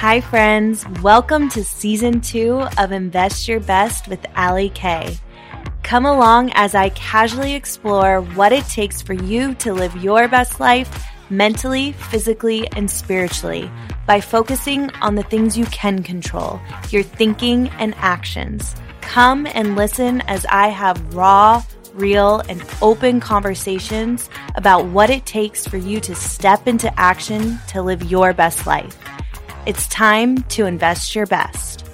Hi, friends. Welcome to season two of Invest Your Best with Ali Kay. Come along as I casually explore what it takes for you to live your best life mentally, physically, and spiritually by focusing on the things you can control your thinking and actions. Come and listen as I have raw, real, and open conversations about what it takes for you to step into action to live your best life. It's time to invest your best.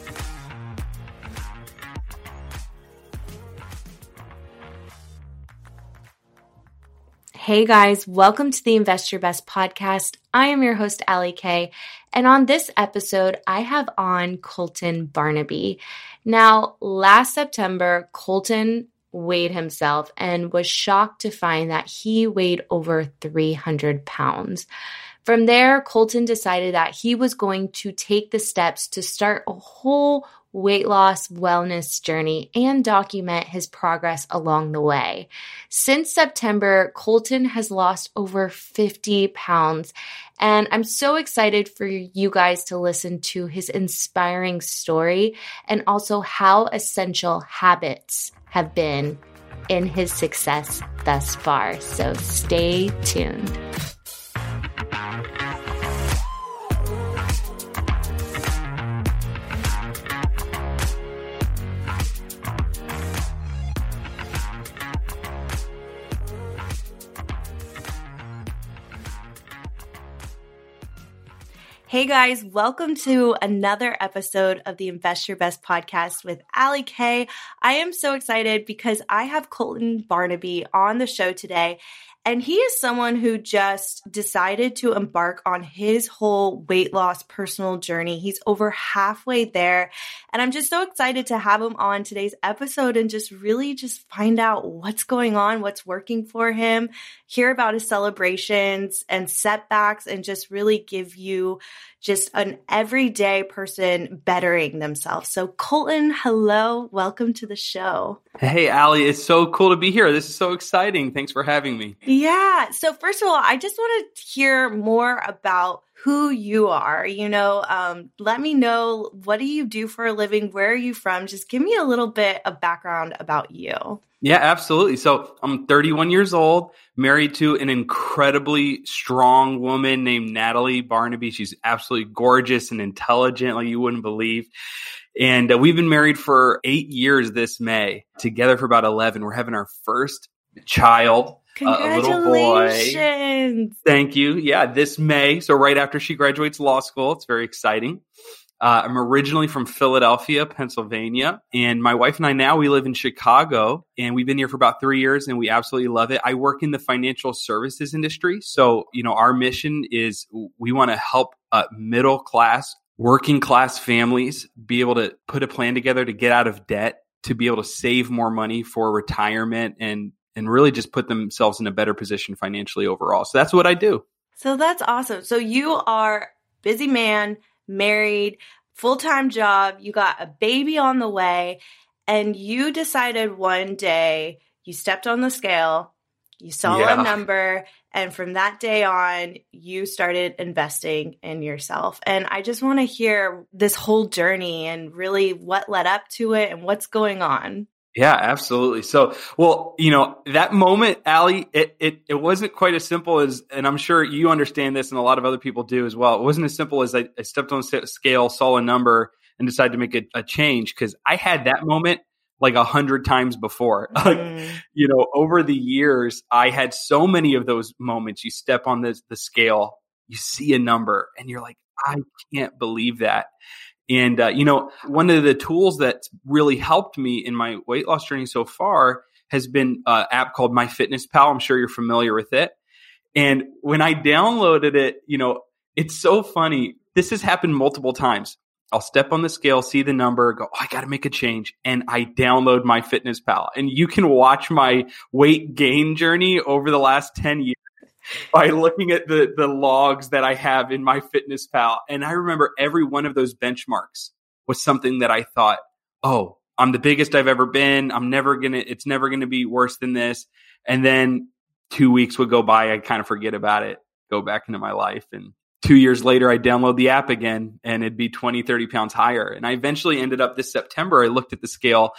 Hey guys, welcome to the Invest Your Best podcast. I am your host, Ali Kay. And on this episode, I have on Colten Barnaby. Now, last September, Colten weighed himself and was shocked to find that he weighed over 300 pounds. From there, Colten decided that he was going to take the steps to start a whole weight loss wellness journey and document his progress along the way. Since September, Colten has lost over 50 pounds. And I'm so excited for you guys to listen to his inspiring story and also how essential habits have been in his success thus far. So stay tuned. Hey guys, welcome to another episode of the Invest Your Best podcast with Ali Kay. I am so excited because I have Colten Barnaby on the show today. And he is someone who just decided to embark on his whole weight loss personal journey. He's over halfway there. And I'm just so excited to have him on today's episode and just really just find out what's going on, what's working for him, hear about his celebrations and setbacks, and just really give you just an everyday person bettering themselves. So, Colten, hello. Welcome to the show. Hey, Ali. It's so cool to be here. This is so exciting. Thanks for having me. Yeah. So, first of all, I just want to hear more about who you are. You know, um, let me know what do you do for a living? Where are you from? Just give me a little bit of background about you. Yeah, absolutely. So I'm 31 years old, married to an incredibly strong woman named Natalie Barnaby. She's absolutely gorgeous and intelligent, like you wouldn't believe. And uh, we've been married for eight years this May, together for about 11. We're having our first child. Congratulations. Uh, Thank you. Yeah, this May. So right after she graduates law school. It's very exciting. Uh, I'm originally from Philadelphia, Pennsylvania, and my wife and I now we live in Chicago, and we've been here for about three years, and we absolutely love it. I work in the financial services industry, so you know our mission is we want to help uh, middle class, working class families be able to put a plan together to get out of debt, to be able to save more money for retirement, and and really just put themselves in a better position financially overall. So that's what I do. So that's awesome. So you are busy man married, full time job, you got a baby on the way, and you decided one day you stepped on the scale, you saw yeah. a number, and from that day on, you started investing in yourself. And I just want to hear this whole journey and really what led up to it and what's going on. Yeah, absolutely. So, well, you know, that moment, Ali, it, it, it wasn't quite as simple as, and I'm sure you understand this and a lot of other people do as well. It wasn't as simple as I, I stepped on a scale, saw a number and decided to make a, a change because I had that moment like a hundred times before. Like, mm. you know, over the years, I had so many of those moments. You step on the, the scale, you see a number and you're like, I can't believe that. And, uh, you know, one of the tools that's really helped me in my weight loss journey so far has been an app called MyFitnessPal. I'm sure you're familiar with it. And when I downloaded it, you know, it's so funny. This has happened multiple times. I'll step on the scale, see the number, go, oh, I got to make a change. And I download MyFitnessPal. And you can watch my weight gain journey over the last 10 years by looking at the the logs that I have in MyFitnessPal. And I remember every one of those benchmarks was something that I thought, oh, I'm the biggest I've ever been. I'm never gonna it's never gonna be worse than this. And then two weeks would go by, I'd kind of forget about it, go back into my life. And two years later, I download the app again and it'd be 20, 30 pounds higher. And I eventually ended up this September, I looked at the scale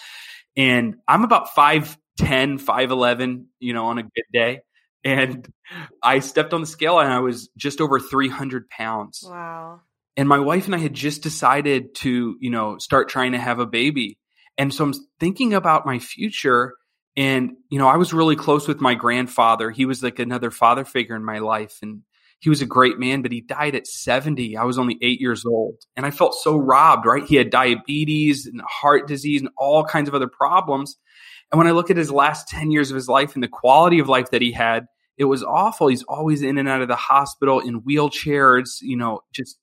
and I'm about 5'10, 5'11, you know, on a good day. And I stepped on the scale and I was just over 300 pounds. Wow. And my wife and I had just decided to, you know, start trying to have a baby. And so I'm thinking about my future. And, you know, I was really close with my grandfather. He was like another father figure in my life. And he was a great man, but he died at 70. I was only eight years old. And I felt so robbed, right? He had diabetes and heart disease and all kinds of other problems. And when I look at his last 10 years of his life and the quality of life that he had, it was awful. He's always in and out of the hospital in wheelchairs, you know, just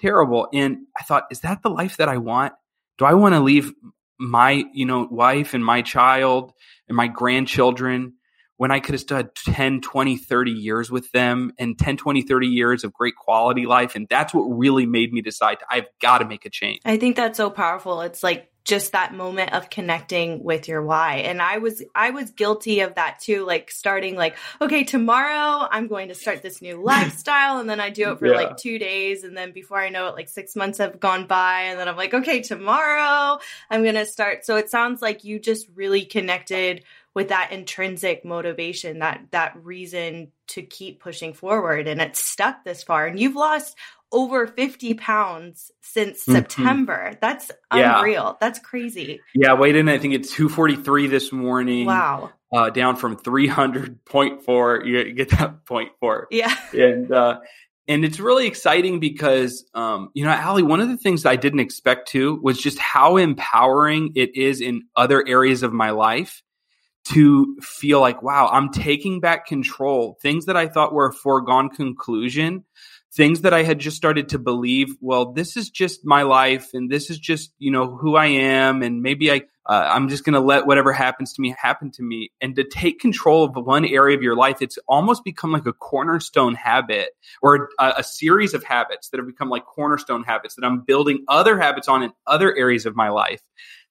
terrible. And I thought, is that the life that I want? Do I want to leave my, you know, wife and my child and my grandchildren when I could have stood 10, 20, 30 years with them and 10, 20, 30 years of great quality life. And that's what really made me decide I've got to make a change. I think that's so powerful. It's like just that moment of connecting with your why. And I was I was guilty of that too, like starting like, okay, tomorrow I'm going to start this new lifestyle and then I do it for yeah. like 2 days and then before I know it like 6 months have gone by and then I'm like, okay, tomorrow I'm going to start. So it sounds like you just really connected with that intrinsic motivation, that that reason to keep pushing forward and it's stuck this far and you've lost over 50 pounds since mm-hmm. September. That's unreal. Yeah. That's crazy. Yeah, weighed in, I think it's 243 this morning. Wow. Uh, down from 300.4. You get that point four. Yeah. And, uh, and it's really exciting because, um, you know, Ali, one of the things I didn't expect to was just how empowering it is in other areas of my life to feel like, wow, I'm taking back control. Things that I thought were a foregone conclusion things that I had just started to believe, well, this is just my life and this is just, you know, who I am. And maybe I, uh, I'm just going to let whatever happens to me happen to me. And to take control of one area of your life, it's almost become like a cornerstone habit or a, a series of habits that have become like cornerstone habits that I'm building other habits on in other areas of my life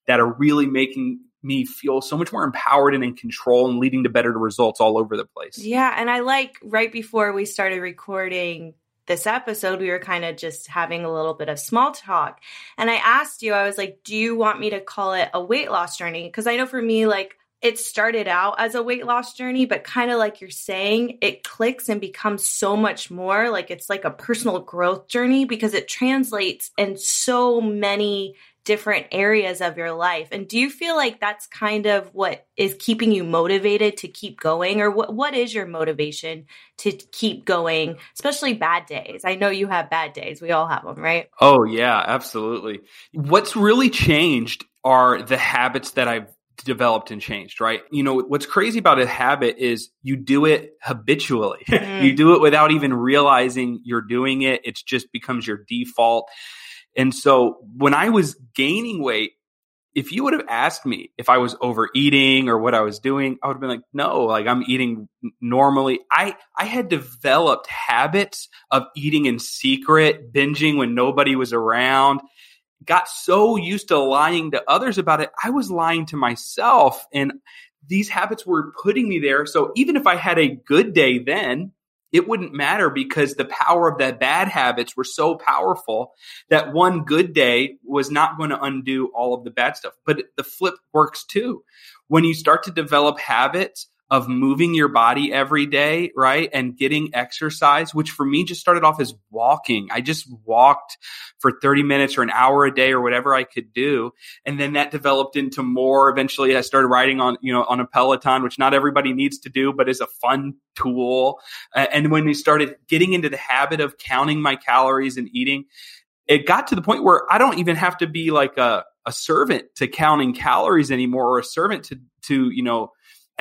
that are really making me feel so much more empowered and in control and leading to better results all over the place. Yeah. And I like right before we started recording this episode, we were kind of just having a little bit of small talk. And I asked you, I was like, do you want me to call it a weight loss journey? Because I know for me, like, it started out as a weight loss journey, but kind of like you're saying, it clicks and becomes so much more like it's like a personal growth journey because it translates in so many different areas of your life. And do you feel like that's kind of what is keeping you motivated to keep going? Or what, what is your motivation to keep going, especially bad days? I know you have bad days. We all have them, right? Oh, yeah, absolutely. What's really changed are the habits that I've developed and changed, right? You know, what's crazy about a habit is you do it habitually. Mm. you do it without even realizing you're doing it. It just becomes your default. And so when I was gaining weight, if you would have asked me if I was overeating or what I was doing, I would have been like, no, like I'm eating normally. I, I had developed habits of eating in secret, binging when nobody was around, got so used to lying to others about it. I was lying to myself and these habits were putting me there. So even if I had a good day then, it wouldn't matter because the power of the bad habits were so powerful that one good day was not going to undo all of the bad stuff. But the flip works too. When you start to develop habits of moving your body every day, right? And getting exercise, which for me just started off as walking. I just walked for 30 minutes or an hour a day or whatever I could do. And then that developed into more. Eventually I started riding on, you know, on a Peloton, which not everybody needs to do, but is a fun tool. And when we started getting into the habit of counting my calories and eating, it got to the point where I don't even have to be like a, a servant to counting calories anymore or a servant to, to, you know,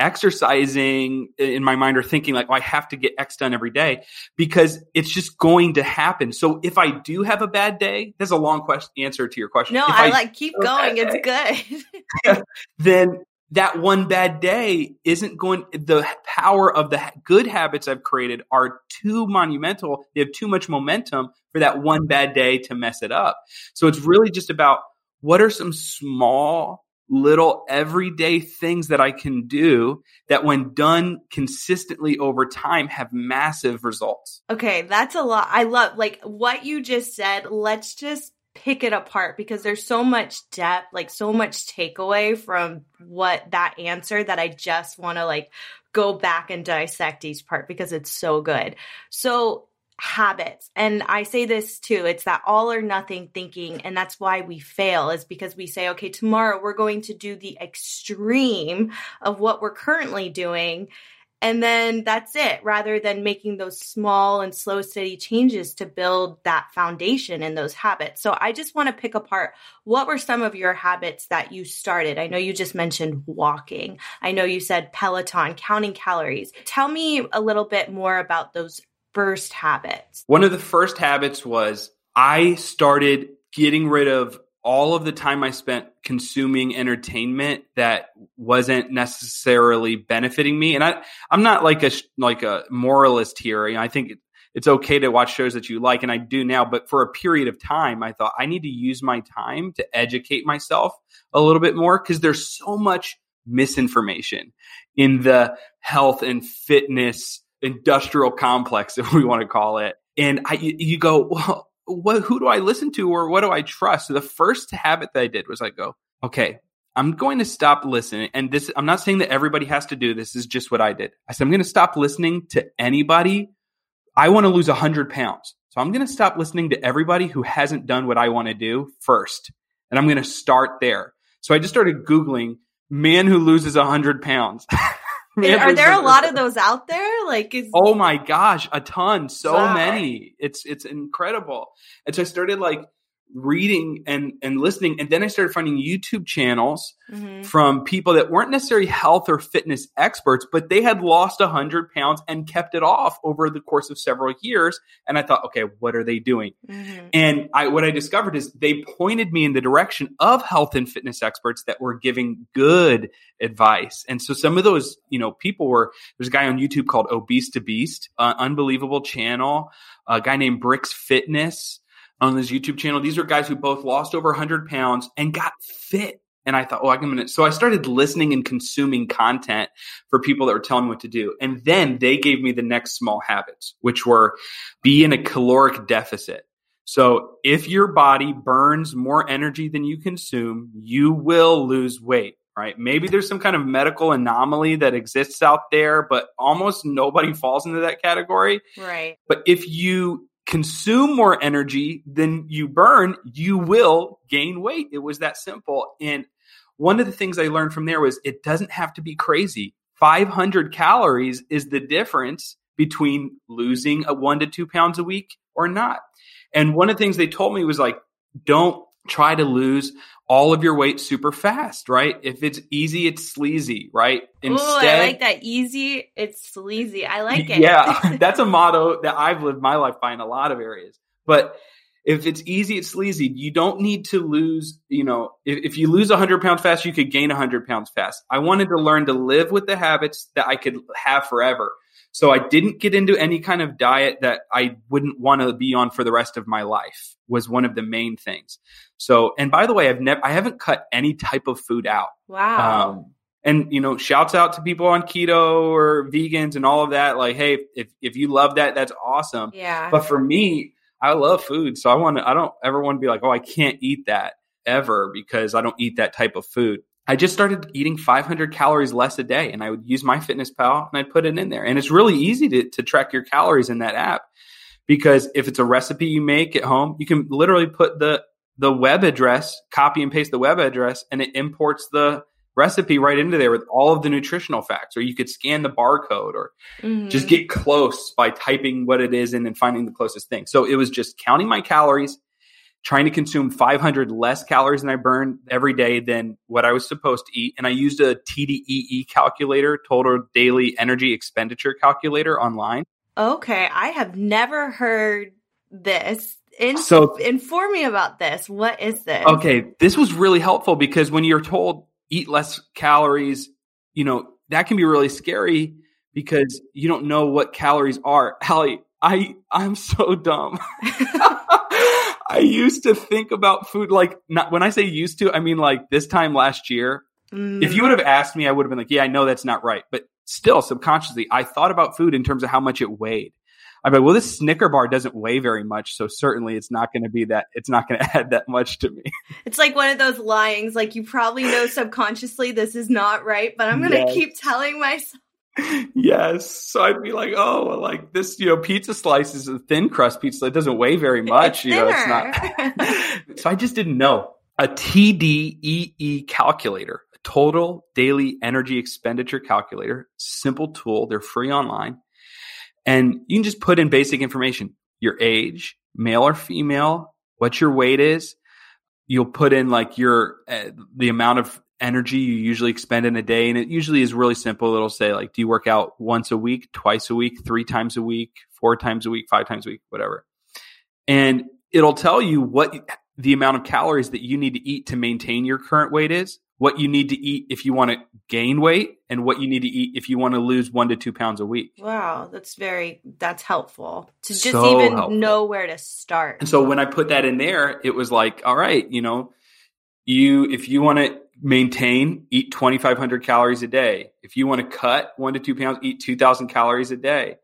exercising in my mind or thinking like, oh, I have to get X done every day because it's just going to happen. So if I do have a bad day, that's a long question answer to your question. No, I, I, like keep going. It's good. then that one bad day isn't going the power of the good habits I've created are too monumental. They have too much momentum for that one bad day to mess it up. So it's really just about what are some small little everyday things that I can do that when done consistently over time have massive results. Okay, that's a lot. I love like what you just said. Let's just pick it apart because there's so much depth, like so much takeaway from what that answer that I just want to like go back and dissect each part because it's so good. So habits. And I say this too, it's that all or nothing thinking. And that's why we fail, is because we say, okay, tomorrow we're going to do the extreme of what we're currently doing. And then that's it, rather than making those small and slow, steady changes to build that foundation and those habits. So I just want to pick apart what were some of your habits that you started? I know you just mentioned walking. I know you said Peloton, counting calories. Tell me a little bit more about those first habits? One of the first habits was I started getting rid of all of the time I spent consuming entertainment that wasn't necessarily benefiting me. And I, I'm not like a like a moralist here. You know, I think it's okay to watch shows that you like, and I do now. But for a period of time, I thought I need to use my time to educate myself a little bit more because there's so much misinformation in the health and fitness industrial complex, if we want to call it. And I, you go, well, what, who do I listen to or what do I trust? So the first habit that I did was I go, okay, I'm going to stop listening. And this, I'm not saying that everybody has to do this. is just what I did. I said, I'm going to stop listening to anybody. I want to lose a 100 pounds. So I'm going to stop listening to everybody who hasn't done what I want to do first. And I'm going to start there. So I just started Googling man who loses a 100 pounds. Are there a lot of those out there? Like, is- oh my gosh, a ton, so wow. many. It's it's incredible. And so I started like reading and and listening and then i started finding youtube channels mm-hmm. from people that weren't necessarily health or fitness experts but they had lost 100 pounds and kept it off over the course of several years and i thought okay what are they doing mm-hmm. and i what i discovered is they pointed me in the direction of health and fitness experts that were giving good advice and so some of those you know people were there's a guy on youtube called obese to beast uh, unbelievable channel a guy named bricks fitness on this YouTube channel. These are guys who both lost over 100 pounds and got fit. And I thought, oh, I'm gonna. So I started listening and consuming content for people that were telling me what to do. And then they gave me the next small habits, which were be in a caloric deficit. So if your body burns more energy than you consume, you will lose weight right? Maybe there's some kind of medical anomaly that exists out there, but almost nobody falls into that category. Right. But if you consume more energy than you burn, you will gain weight. It was that simple. And one of the things I learned from there was it doesn't have to be crazy. 500 calories is the difference between losing a one to two pounds a week or not. And one of the things they told me was like, don't try to lose all of your weight super fast, right? If it's easy, it's sleazy, right? Instead, Ooh, I like that. Easy, it's sleazy. I like it. Yeah, that's a motto that I've lived my life by in a lot of areas. But if it's easy, it's sleazy. You don't need to lose, you know, if, if you lose 100 pounds fast, you could gain 100 pounds fast. I wanted to learn to live with the habits that I could have forever. So I didn't get into any kind of diet that I wouldn't want to be on for the rest of my life was one of the main things. So, and by the way, I've never, I haven't cut any type of food out. Wow. Um, and you know, shouts out to people on keto or vegans and all of that. Like, hey, if if you love that, that's awesome. Yeah. But for me, I love food, so I want to. I don't ever want to be like, oh, I can't eat that ever because I don't eat that type of food. I just started eating 500 calories less a day, and I would use MyFitnessPal and I'd put it in there. And it's really easy to to track your calories in that app because if it's a recipe you make at home, you can literally put the the web address, copy and paste the web address, and it imports the recipe right into there with all of the nutritional facts. Or you could scan the barcode or mm-hmm. just get close by typing what it is in and finding the closest thing. So it was just counting my calories, trying to consume 500 less calories than I burn every day than what I was supposed to eat. And I used a TDEE calculator, total daily energy expenditure calculator online. Okay. I have never heard this in, so inform me about this. What is this? Okay, this was really helpful because when you're told eat less calories, you know that can be really scary because you don't know what calories are. Ali, I I'm so dumb. I used to think about food like not when I say used to, I mean like this time last year. Mm. If you would have asked me, I would have been like, yeah, I know that's not right. But still, subconsciously, I thought about food in terms of how much it weighed. I'm like, well, this Snicker bar doesn't weigh very much, so certainly it's not going to be that. It's not going to add that much to me. It's like one of those lyings. Like you probably know subconsciously this is not right, but I'm going to yes. keep telling myself yes. So I'd be like, oh, like this, you know, pizza slice is a thin crust pizza. It doesn't weigh very much. You know, it's not. so I just didn't know. A TDEE calculator, a total daily energy expenditure calculator, simple tool. They're free online. And you can just put in basic information your age, male or female, what your weight is. You'll put in like your, uh, the amount of energy you usually expend in a day. And it usually is really simple. It'll say like, do you work out once a week, twice a week, three times a week, four times a week, five times a week, whatever. And it'll tell you what the amount of calories that you need to eat to maintain your current weight is, what you need to eat if you want to gain weight, and what you need to eat if you want to lose one to two pounds a week. Wow, that's very that's helpful to just so even helpful. know where to start. And so when I put that in there, it was like, all right, you know, you if you want to maintain, eat 2,500 calories a day. If you want to cut one to two pounds, eat 2,000 calories a day.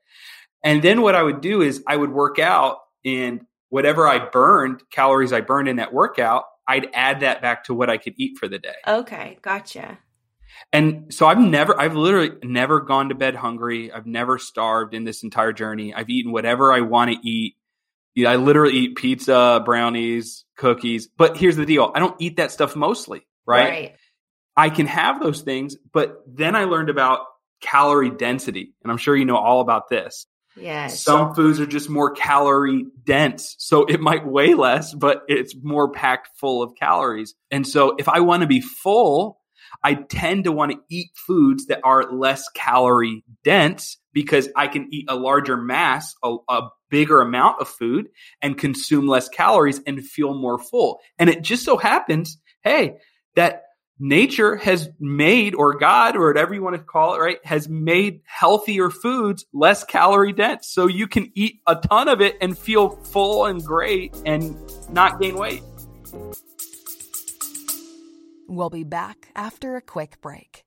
And then what I would do is I would work out and whatever I burned, calories I burned in that workout, I'd add that back to what I could eat for the day. Okay, gotcha. And so I've never, I've literally never gone to bed hungry. I've never starved in this entire journey. I've eaten whatever I want to eat. I literally eat pizza, brownies, cookies. But here's the deal I don't eat that stuff mostly right? right? I can have those things, but then I learned about calorie density, and I'm sure you know all about this. Yes. Some foods are just more calorie dense. So it might weigh less, but it's more packed full of calories. And so if I want to be full, I tend to want to eat foods that are less calorie dense because I can eat a larger mass, a, a, bigger amount of food and consume less calories and feel more full. And it just so happens, hey, that nature has made, or God, or whatever you want to call it, right, has made healthier foods less calorie dense. So you can eat a ton of it and feel full and great and not gain weight. We'll be back after a quick break.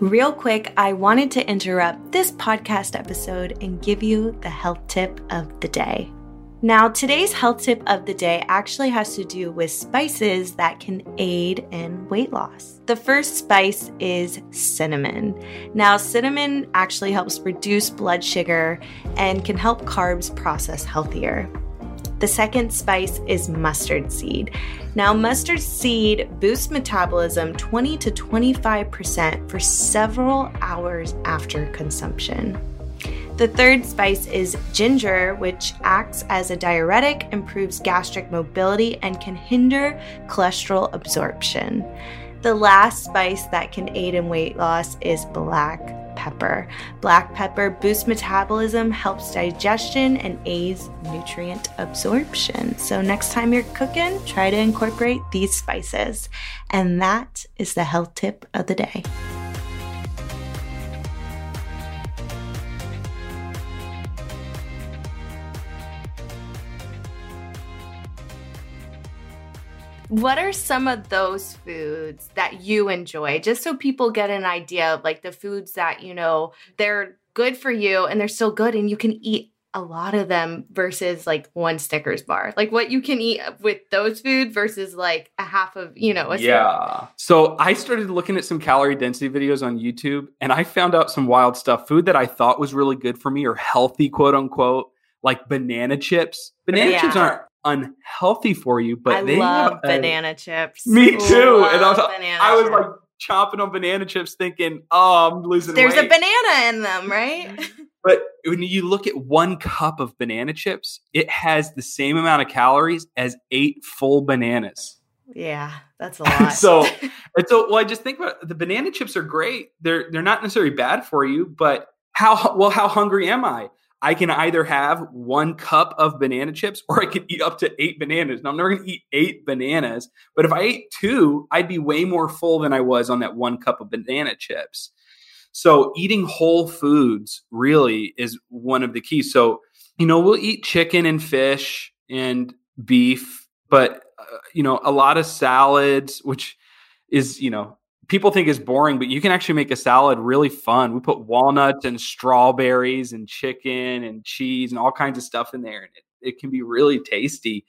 Real quick, I wanted to interrupt this podcast episode and give you the health tip of the day. Now, today's health tip of the day actually has to do with spices that can aid in weight loss. The first spice is cinnamon. Now, cinnamon actually helps reduce blood sugar and can help carbs process healthier. The second spice is mustard seed. Now, mustard seed boosts metabolism 20 to 25% for several hours after consumption. The third spice is ginger, which acts as a diuretic, improves gastric mobility, and can hinder cholesterol absorption. The last spice that can aid in weight loss is black pepper. Black pepper boosts metabolism, helps digestion, and aids nutrient absorption. So, next time you're cooking, try to incorporate these spices. And that is the health tip of the day. What are some of those foods that you enjoy? Just so people get an idea of like the foods that, you know, they're good for you and they're still good and you can eat a lot of them versus like one Snickers bar. Like what you can eat with those food versus like a half of, you know, yeah. So I started looking at some calorie density videos on YouTube and I found out some wild stuff. Food that I thought was really good for me or healthy, quote unquote, like banana chips. Banana yeah. chips aren't unhealthy for you, but I they love have, banana chips. Me too. Love and I was, I was like chopping on banana chips, thinking, "Oh, I'm losing." There's weight. a banana in them, right? But when you look at one cup of banana chips, it has the same amount of calories as eight full bananas. Yeah, that's a lot. so, and so, well, I just think about it, the banana chips are great. They're they're not necessarily bad for you, but how well how hungry am I? I can either have one cup of banana chips or I can eat up to eight bananas. Now, I'm never going to eat eight bananas, but if I ate two, I'd be way more full than I was on that one cup of banana chips. So, eating whole foods really is one of the keys. So, you know, we'll eat chicken and fish and beef, but, uh, you know, a lot of salads, which is, you know, people think is boring, but you can actually make a salad really fun. We put walnuts and strawberries and chicken and cheese and all kinds of stuff in there, and it, it can be really tasty.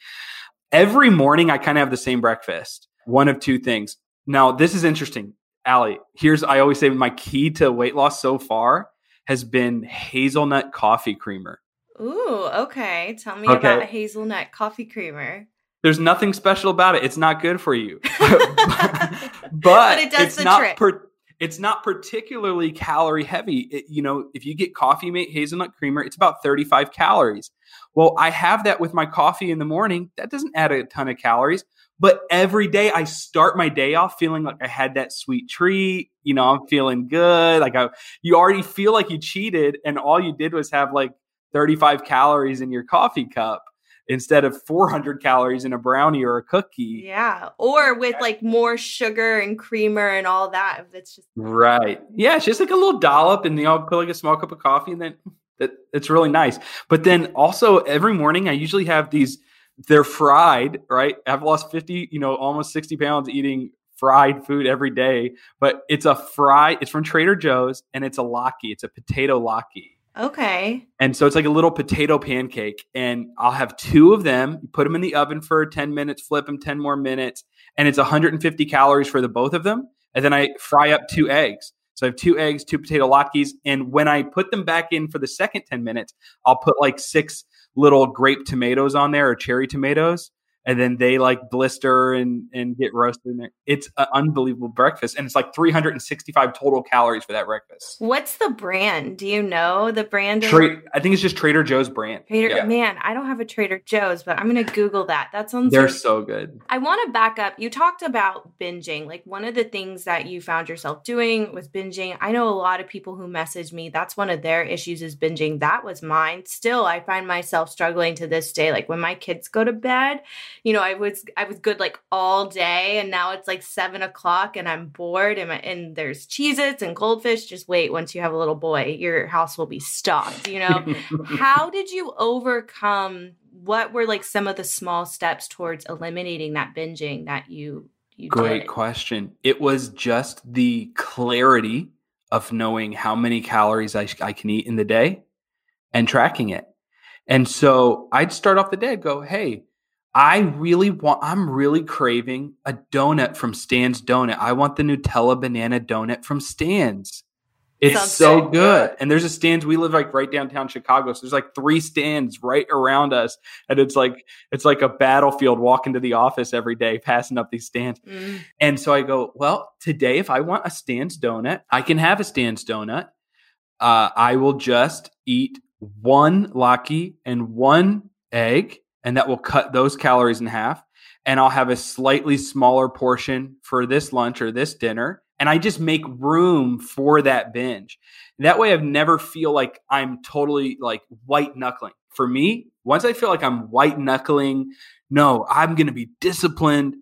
Every morning, I kind of have the same breakfast. One of two things. Now, this is interesting, Ali. Here's I always say my key to weight loss so far has been hazelnut coffee creamer. Ooh, okay. Tell me Okay. about hazelnut coffee creamer. There's nothing special about it. It's not good for you. but, But it does it's the not trick. per- it's not particularly calorie heavy. It- you know, if you get coffee mate hazelnut creamer, it's about 35 calories. Well, I have that with my coffee in the morning. That doesn't add a ton of calories. But every day I start my day off feeling like I had that sweet treat. You know, I'm feeling good. Like I, you already feel like you cheated and all you did was have like 35 calories in your coffee cup instead of 400 calories in a brownie or a cookie. Yeah. Or with like more sugar and creamer and all that. It's just Right. Yeah, it's just like a little dollop, and you know, put like a small cup of coffee, and then that it's really nice. But then also every morning, I usually have these. They're fried, right? I've lost fifty, you know, almost sixty pounds eating fried food every day. But it's a fry. It's from Trader Joe's, and it's a latke. It's a potato latke. Okay. And so it's like a little potato pancake. And I'll have two of them, put them in the oven for 10 minutes, flip them 10 more minutes. And it's 150 calories for the both of them. And then I fry up two eggs. So I have two eggs, two potato latkes. And when I put them back in for the second 10 minutes, I'll put like six little grape tomatoes on there or cherry tomatoes. And then they like blister and, and get roasted in there. It's an unbelievable breakfast. And it's like 365 total calories for that breakfast. What's the brand? Do you know the brand? of- Tra- I think it's just Trader Joe's brand. Trader Yeah. Man, I don't have a Trader Joe's, but I'm gonna Google that. That sounds They're like- so good. I want to back up. You talked about binging. Like one of the things that you found yourself doing was binging. I know a lot of people who message me, that's one of their issues is binging. That was mine. Still, I find myself struggling to this day. Like when my kids go to bed, you know, I was I was good like all day and now it's like seven o'clock and I'm bored and, my, and there's Cheez Its and goldfish. Just wait, once you have a little boy, your house will be stocked, you know? how did you overcome what were like some of the small steps towards eliminating that binging that you you Great did? question. It was just the clarity of knowing how many calories I, I can eat in the day and tracking it. And so I'd start off the day, I'd go, hey, I really want, I'm really craving a donut from Stan's Donut. I want the Nutella banana donut from Stan's. It's Sounds so so good. And there's a Stan's. We live like right downtown Chicago. So there's like three Stan's right around us. And it's like, it's like a battlefield walking to the office every day, passing up these Stan's. Mm, And so I go, well, today, if I want a Stan's donut, I can have a Stan's donut. Uh, I will just eat one latke and one egg, and that will cut those calories in half. And I'll have a slightly smaller portion for this lunch or this dinner. And I just make room for that binge. That way, I've never feel like I'm totally like white knuckling. For me, once I feel like I'm white knuckling, no, I'm going to be disciplined.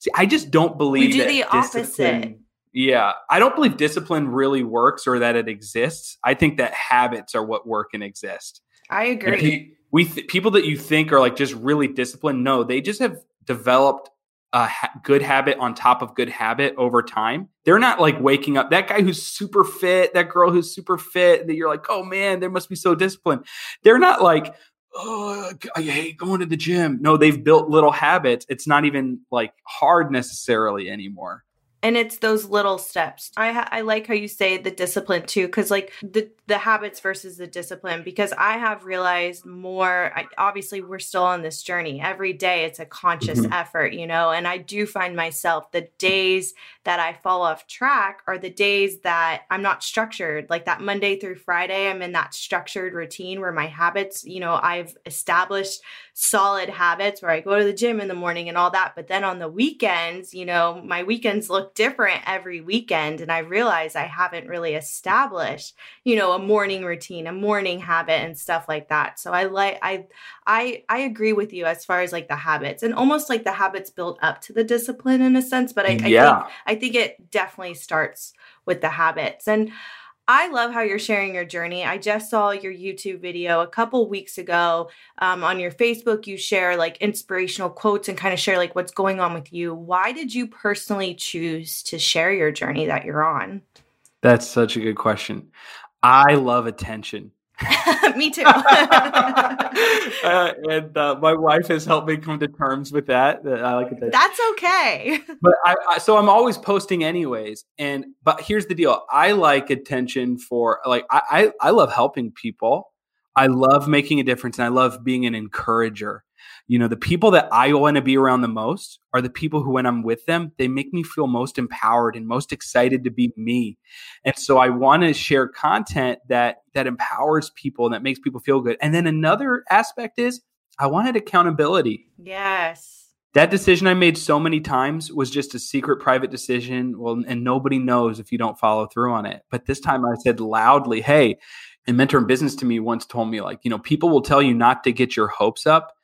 See, I just don't believe do that the opposite. Yeah, I don't believe discipline really works or that it exists. I think that habits are what work and exist. I agree. We th- people that you think are like just really disciplined, no, they just have developed a ha- good habit on top of good habit over time. They're not like waking up. That guy who's super fit, that girl who's super fit, that you're like, oh man, they must be so disciplined. They're not like, oh, I hate going to the gym. No, they've built little habits. It's not even like hard necessarily anymore. And it's those little steps. I ha- i like how you say the discipline too because like the the habits versus the discipline because i have realized more I, obviously we're still on this journey. Every day it's a conscious mm-hmm. effort you know and i do find myself the days that i fall off track are the days that i'm not structured. Like that monday through friday i'm in that structured routine where my habits you know i've established solid habits where i go to the gym in the morning and all that but then on the weekends you know my weekends look different every weekend and I realize I haven't really established, you know, a morning routine, a morning habit and stuff like that. So I like I I I agree with you as far as like the habits and almost like the habits build up to the discipline in a sense, but I, I yeah. think I think it definitely starts with the habits. And I love how you're sharing your journey. I just saw your YouTube video a couple weeks ago um, on your Facebook. You share like inspirational quotes and kind of share like what's going on with you. Why did you personally choose to share your journey that you're on? That's such a good question. I love attention. Me too. uh, and uh, my wife has helped me come to terms with that. that I like it. That's okay. But I, I, so I'm always posting anyways. And but here's the deal: I like attention for like I, I, I love helping people. I love making a difference, and I love being an encourager you know the people that i want to be around the most are the people who when i'm with them they make me feel most empowered and most excited to be me. And so i want to share content that that empowers people and that makes people feel good. And then another aspect is i wanted accountability. Yes. That decision i made so many times was just a secret private decision. Well and nobody knows if you don't follow through on it. But this time i said loudly hey and mentor in business to me once told me like you know people will tell you not to get your hopes up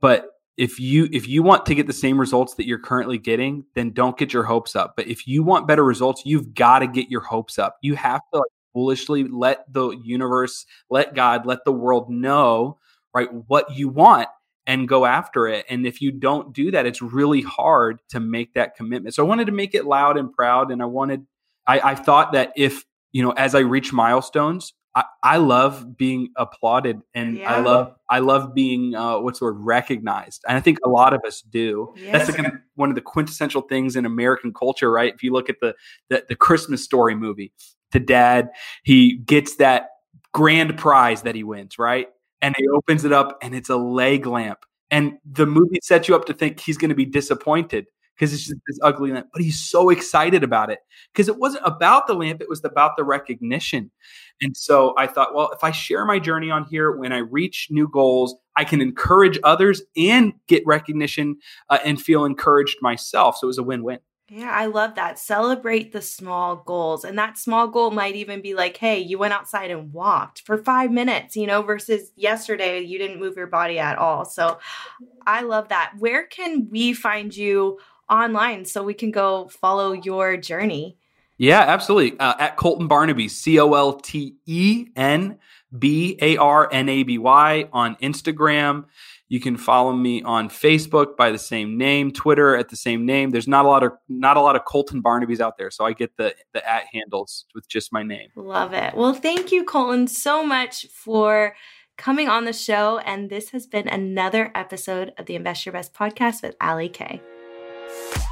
but if you if you want to get the same results that you're currently getting, then don't get your hopes up. But if you want better results, you've got to get your hopes up. You have to like foolishly let the universe, let God, let the world know, right, what you want and go after it. And if you don't do that, it's really hard to make that commitment. So I wanted to make it loud and proud. And I wanted, I, I thought that if, you know, as I reach milestones, I, I love being applauded and yeah. I love I love being uh, what's the word recognized and I think a lot of us do. Yes. That's the kind of, one of the quintessential things in American culture, right? If you look at the, the the Christmas Story movie, the dad he gets that grand prize that he wins, right? And he opens it up and it's a leg lamp. And the movie sets you up to think he's going to be disappointed because it's just this ugly lamp. But he's so excited about it because it wasn't about the lamp, it was about the recognition. And so I thought, well, if I share my journey on here, when I reach new goals, I can encourage others and get recognition uh, and feel encouraged myself. So it was a win win. Yeah, I love that. Celebrate the small goals. And that small goal might even be like, hey, you went outside and walked for five minutes, you know, versus yesterday, you didn't move your body at all. So I love that. Where can we find you online so we can go follow your journey? Yeah, absolutely. Uh, at Colten Barnaby, C O L T E N B A R N A B Y on Instagram. You can follow me on Facebook by the same name, Twitter at the same name. There's not a lot of not a lot of Colten Barnabys out there, so I get the the at handles with just my name. Love it. Well, thank you, Colten, so much for coming on the show. And this has been another episode of the Invest Your Best podcast with Ali Kay. Bye.